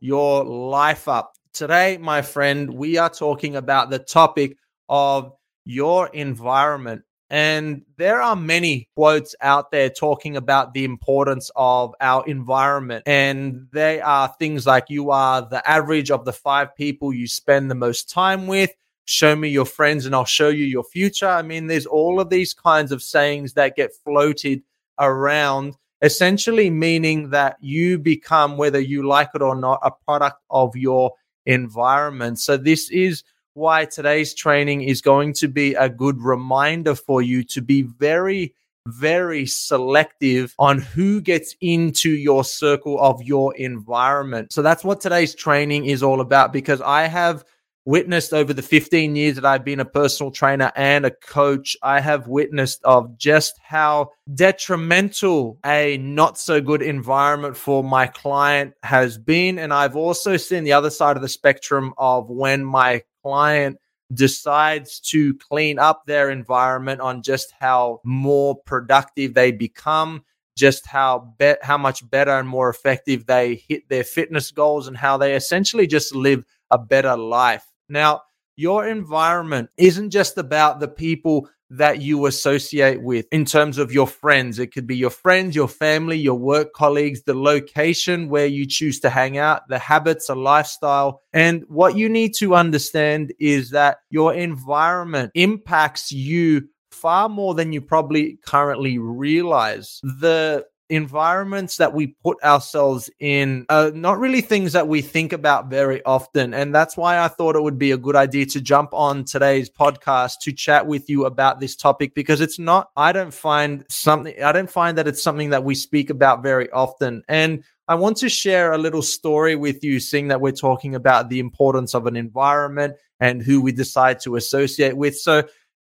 your life up? Today, my friend, we are talking about the topic of your environment. And there are many quotes out there talking about the importance of our environment. And they are things like you are the average of the five people you spend the most time with. Show me your friends and I'll show you your future. I mean, there's all of these kinds of sayings that get floated around essentially meaning that you become, whether you like it or not, a product of your environment. So, this is why today's training is going to be a good reminder for you to be very, very selective on who gets into your circle of your environment. So, that's what today's training is all about because I have witnessed over the 15 years that I've been a personal trainer and a coach, I have witnessed of just how detrimental a not so good environment for my client has been. And I've also seen the other side of the spectrum of when my client decides to clean up their environment on just how more productive they become just how bet how much better and more effective they hit their fitness goals and how they essentially just live a better life now, your environment isn't just about the people that you associate with in terms of your friends. It could be your friends, your family, your work colleagues, the location where you choose to hang out, the habits, a lifestyle. And what you need to understand is that your environment impacts you far more than you probably currently realize. The environments that we put ourselves in are not really things that we think about very often. And that's why I thought it would be a good idea to jump on today's podcast to chat with you about this topic because it's not, I don't find something, I don't find that it's something that we speak about very often. And I want to share a little story with you, seeing that we're talking about the importance of an environment and who we decide to associate with. So,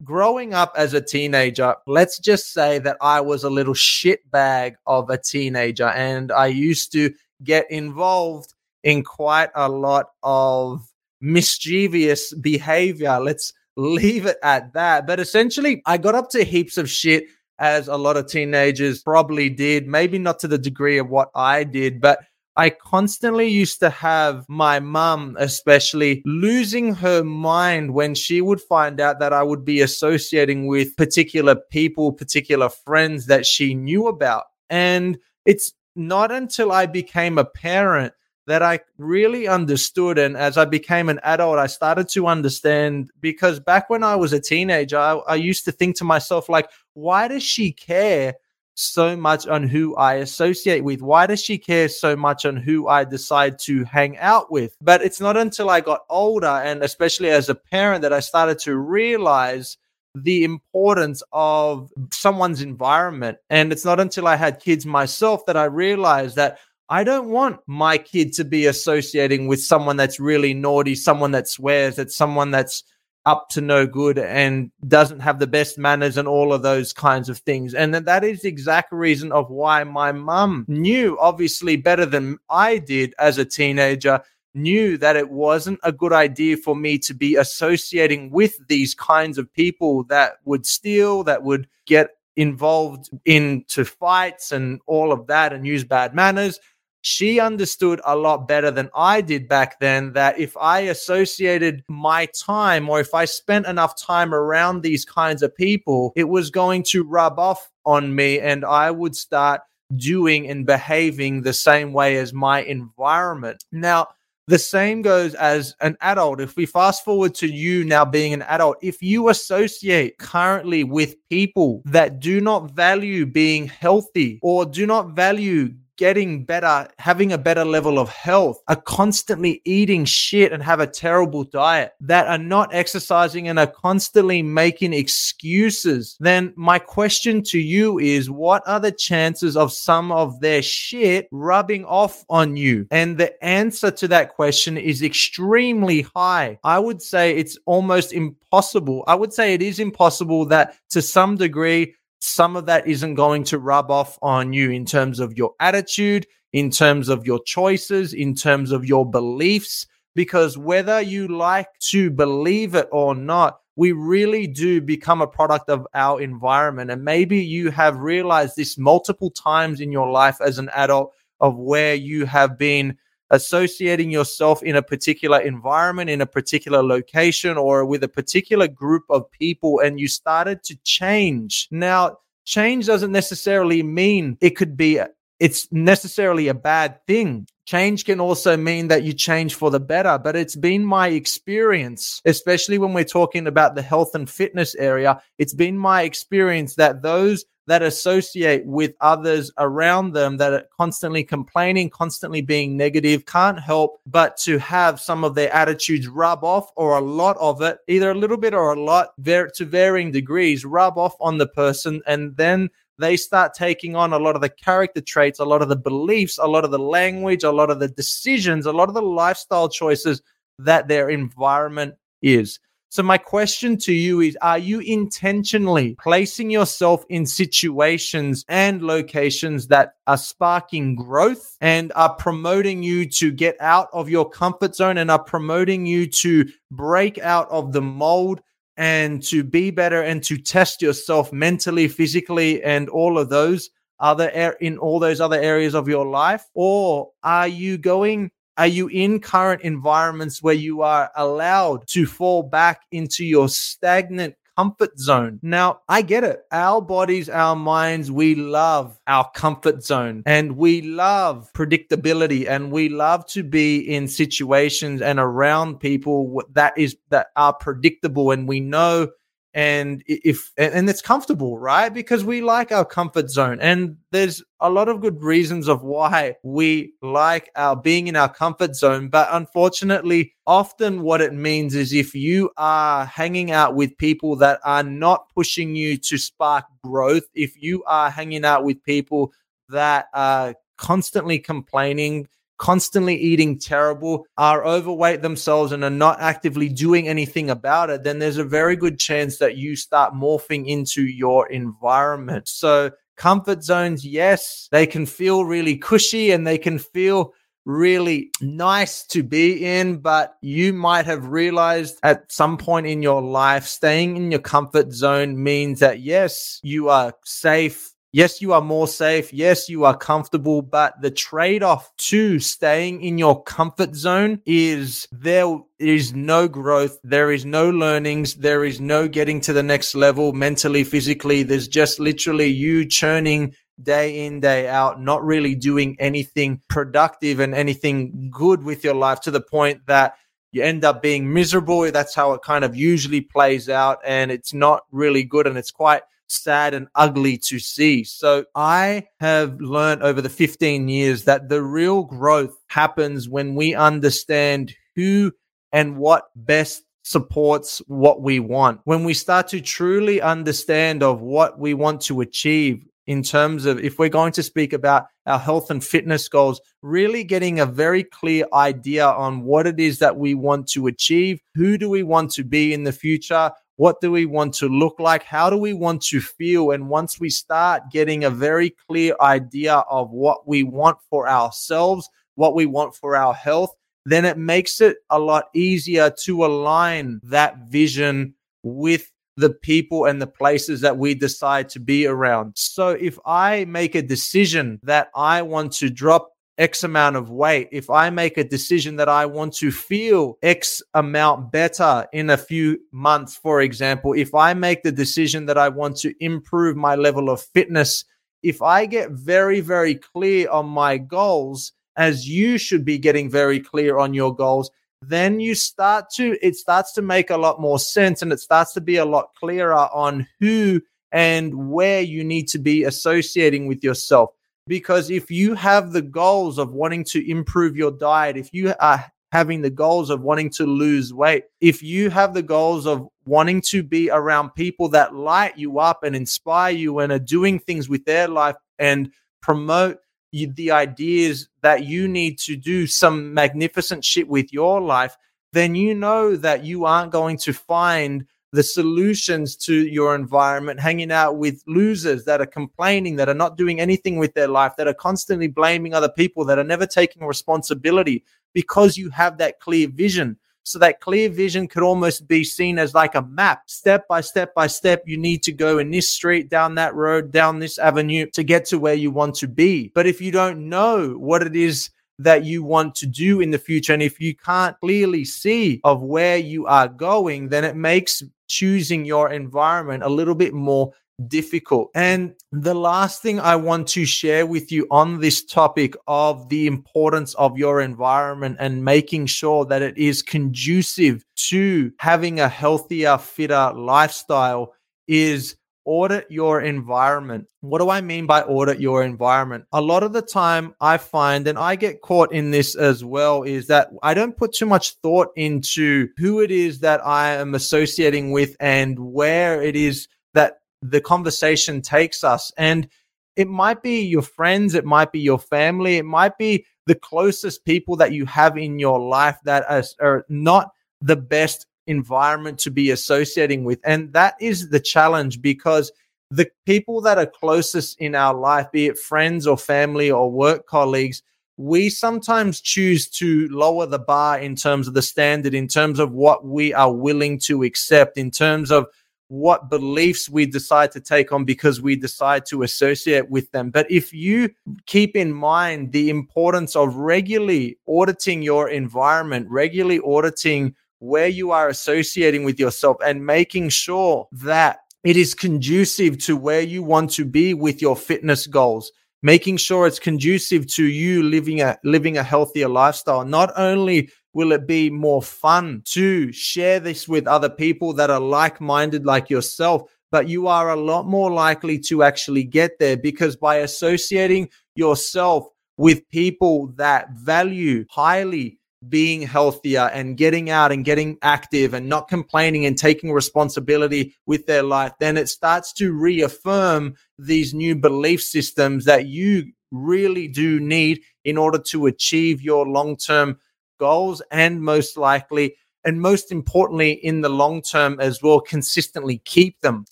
growing up as a teenager, let's just say that I was a little shitbag of a teenager and I used to get involved in quite a lot of mischievous behavior. Let's leave it at that. But essentially, I got up to heaps of shit as a lot of teenagers probably did, maybe not to the degree of what I did, but I constantly used to have my mum, especially, losing her mind when she would find out that I would be associating with particular people, particular friends that she knew about. And it's not until I became a parent that I really understood. And as I became an adult, I started to understand because back when I was a teenager, I, I used to think to myself, like, why does she care? So much on who I associate with? Why does she care so much on who I decide to hang out with? But it's not until I got older and especially as a parent that I started to realize the importance of someone's environment. And it's not until I had kids myself that I realized that I don't want my kid to be associating with someone that's really naughty, someone that swears, that someone that's up to no good and doesn't have the best manners and all of those kinds of things. And that is the exact reason of why my mum knew, obviously better than I did as a teenager, knew that it wasn't a good idea for me to be associating with these kinds of people that would steal, that would get involved into fights and all of that and use bad manners she understood a lot better than I did back then that if I associated my time or if I spent enough time around these kinds of people, it was going to rub off on me and I would start doing and behaving the same way as my environment. Now, the same goes as an adult. If we fast forward to you now being an adult, if you associate currently with people that do not value being healthy or do not value getting better, having a better level of health, are constantly eating shit and have a terrible diet, that are not exercising and are constantly making excuses, then my question to you is what are the chances of some of their shit rubbing off on you? And the answer to that question is extremely high. I would say it's almost impossible. I would say it is impossible that to some degree, some of that isn't going to rub off on you in terms of your attitude, in terms of your choices, in terms of your beliefs. Because whether you like to believe it or not, we really do become a product of our environment. And maybe you have realized this multiple times in your life as an adult of where you have been associating yourself in a particular environment, in a particular location, or with a particular group of people, and you started to change. Now, change doesn't necessarily mean it could be, it's necessarily a bad thing. Change can also mean that you change for the better, but it's been my experience, especially when we're talking about the health and fitness area. It's been my experience that those that associate with others around them that are constantly complaining, constantly being negative, can't help but to have some of their attitudes rub off or a lot of it, either a little bit or a lot, to varying degrees, rub off on the person. And then they start taking on a lot of the character traits, a lot of the beliefs, a lot of the language, a lot of the decisions, a lot of the lifestyle choices that their environment is. So, my question to you is Are you intentionally placing yourself in situations and locations that are sparking growth and are promoting you to get out of your comfort zone and are promoting you to break out of the mold and to be better and to test yourself mentally, physically, and all of those other in all those other areas of your life? Or are you going are you in current environments where you are allowed to fall back into your stagnant comfort zone. Now, I get it. Our bodies, our minds, we love our comfort zone and we love predictability and we love to be in situations and around people that is that are predictable and we know and if and it's comfortable right? Because we like our comfort zone and there's a lot of good reasons of why we like our being in our comfort zone but unfortunately often what it means is if you are hanging out with people that are not pushing you to spark growth if you are hanging out with people that are constantly complaining constantly eating terrible, are overweight themselves, and are not actively doing anything about it, then there's a very good chance that you start morphing into your environment. So, comfort zones, yes, they can feel really cushy and they can feel really nice to be in, but you might have realized at some point in your life, staying in your comfort zone means that yes, you are safe Yes, you are more safe. Yes, you are comfortable, but the trade off to staying in your comfort zone is there is no growth. There is no learnings. There is no getting to the next level mentally, physically. There's just literally you churning day in, day out, not really doing anything productive and anything good with your life to the point that you end up being miserable. That's how it kind of usually plays out. And it's not really good. And it's quite sad and ugly to see. So I have learned over the 15 years that the real growth happens when we understand who and what best supports what we want. When we start to truly understand of what we want to achieve in terms of if we're going to speak about our health and fitness goals, really getting a very clear idea on what it is that we want to achieve. Who do we want to be in the future? What do we want to look like? How do we want to feel? And once we start getting a very clear idea of what we want for ourselves, what we want for our health, then it makes it a lot easier to align that vision with the people and the places that we decide to be around. So if I make a decision that I want to drop X amount of weight, if I make a decision that I want to feel X amount better in a few months, for example, if I make the decision that I want to improve my level of fitness, if I get very, very clear on my goals, as you should be getting very clear on your goals, then you start to, it starts to make a lot more sense and it starts to be a lot clearer on who and where you need to be associating with yourself Because if you have the goals of wanting to improve your diet, if you are having the goals of wanting to lose weight, if you have the goals of wanting to be around people that light you up and inspire you and are doing things with their life and promote the ideas that you need to do some magnificent shit with your life, then you know that you aren't going to find the solutions to your environment hanging out with losers that are complaining, that are not doing anything with their life, that are constantly blaming other people, that are never taking responsibility because you have that clear vision. So that clear vision could almost be seen as like a map, step by step by step. You need to go in this street, down that road, down this avenue to get to where you want to be. But if you don't know what it is that you want to do in the future, and if you can't clearly see of where you are going, then it makes choosing your environment a little bit more difficult. And the last thing I want to share with you on this topic of the importance of your environment and making sure that it is conducive to having a healthier, fitter lifestyle is audit your environment. What do I mean by audit your environment? A lot of the time I find, and I get caught in this as well, is that I don't put too much thought into who it is that I am associating with and where it is that the conversation takes us. And it might be your friends, it might be your family, it might be the closest people that you have in your life that are, are not the best environment to be associating with. And that is the challenge because the people that are closest in our life, be it friends or family or work colleagues, we sometimes choose to lower the bar in terms of the standard, in terms of what we are willing to accept, in terms of what beliefs we decide to take on because we decide to associate with them. But if you keep in mind the importance of regularly auditing your environment, regularly auditing where you are associating with yourself and making sure that it is conducive to where you want to be with your fitness goals making sure it's conducive to you living a living a healthier lifestyle not only will it be more fun to share this with other people that are like minded like yourself? But you are a lot more likely to actually get there because by associating yourself with people that value highly being healthier and getting out and getting active and not complaining and taking responsibility with their life, then it starts to reaffirm these new belief systems that you really do need in order to achieve your long term goals and most likely and most importantly in the long term as well consistently keep them.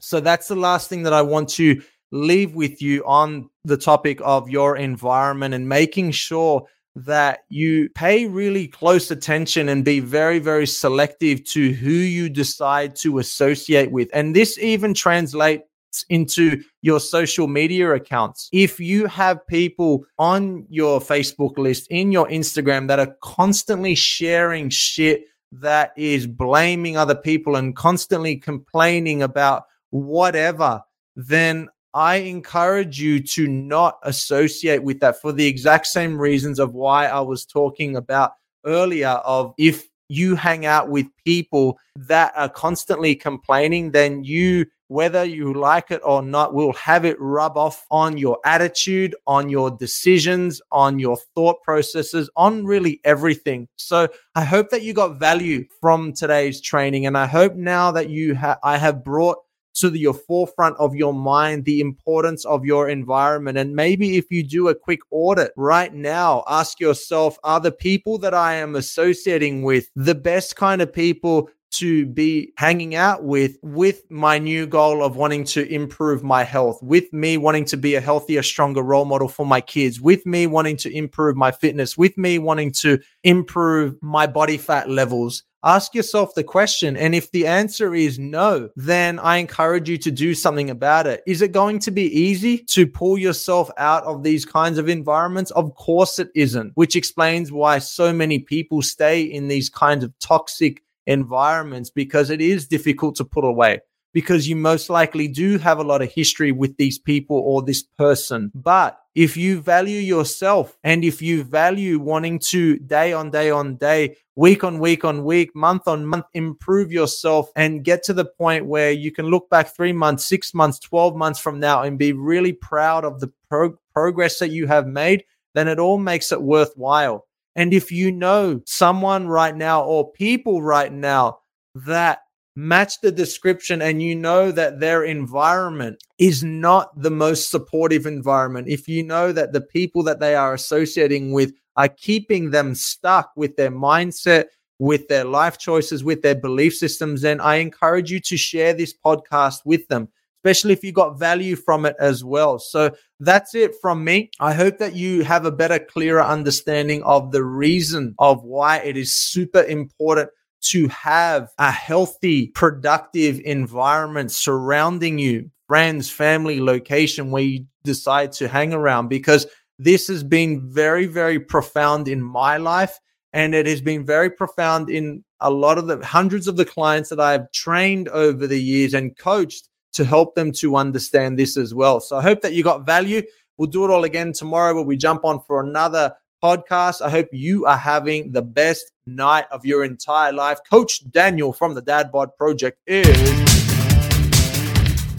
So that's the last thing that i want to leave with you on the topic of your environment and making sure that you pay really close attention and be very, very selective to who you decide to associate with. And this even translates into your social media accounts. If you have people on your Facebook list, in your Instagram that are constantly sharing shit that is blaming other people and constantly complaining about whatever, then I encourage you to not associate with that for the exact same reasons of why I was talking about earlier of if you hang out with people that are constantly complaining, then you whether you like it or not, will have it rub off on your attitude, on your decisions, on your thought processes, on really everything. So I hope that you got value from today's training. And I hope now that you have, I have brought to the, your forefront of your mind the importance of your environment. And maybe if you do a quick audit right now, ask yourself, are the people that I am associating with the best kind of people to be hanging out with with my new goal of wanting to improve my health with me wanting to be a healthier stronger role model for my kids with me wanting to improve my fitness with me wanting to improve my body fat levels ask yourself the question and if the answer is no then i encourage you to do something about it is it going to be easy to pull yourself out of these kinds of environments of course it isn't which explains why so many people stay in these kinds of toxic environments because it is difficult to put away because you most likely do have a lot of history with these people or this person. But if you value yourself and if you value wanting to day on day on day, week on week on week, month on month, improve yourself and get to the point where you can look back three months, six months, 12 months from now and be really proud of the pro- progress that you have made, then it all makes it worthwhile. And if you know someone right now or people right now that match the description and you know that their environment is not the most supportive environment, if you know that the people that they are associating with are keeping them stuck with their mindset, with their life choices, with their belief systems, then I encourage you to share this podcast with them, especially if you got value from it as well. So that's it from me. I hope that you have a better, clearer understanding of the reason of why it is super important to have a healthy, productive environment surrounding you, friends, family, location where you decide to hang around, because this has been very, very profound in my life. And it has been very profound in a lot of the hundreds of the clients that I've trained over the years and coached to help them to understand this as well. So I hope that you got value. We'll do it all again tomorrow where we jump on for another podcast. I hope you are having the best night of your entire life. Coach Daniel from the Dad Bod Project is.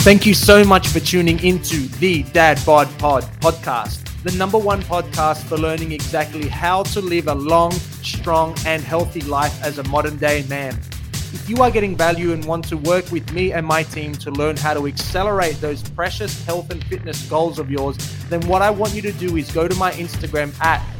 Thank you so much for tuning into the Dad Bod Pod podcast, the number one podcast for learning exactly how to live a long, strong, and healthy life as a modern day man. If you are getting value and want to work with me and my team to learn how to accelerate those precious health and fitness goals of yours, then what I want you to do is go to my Instagram at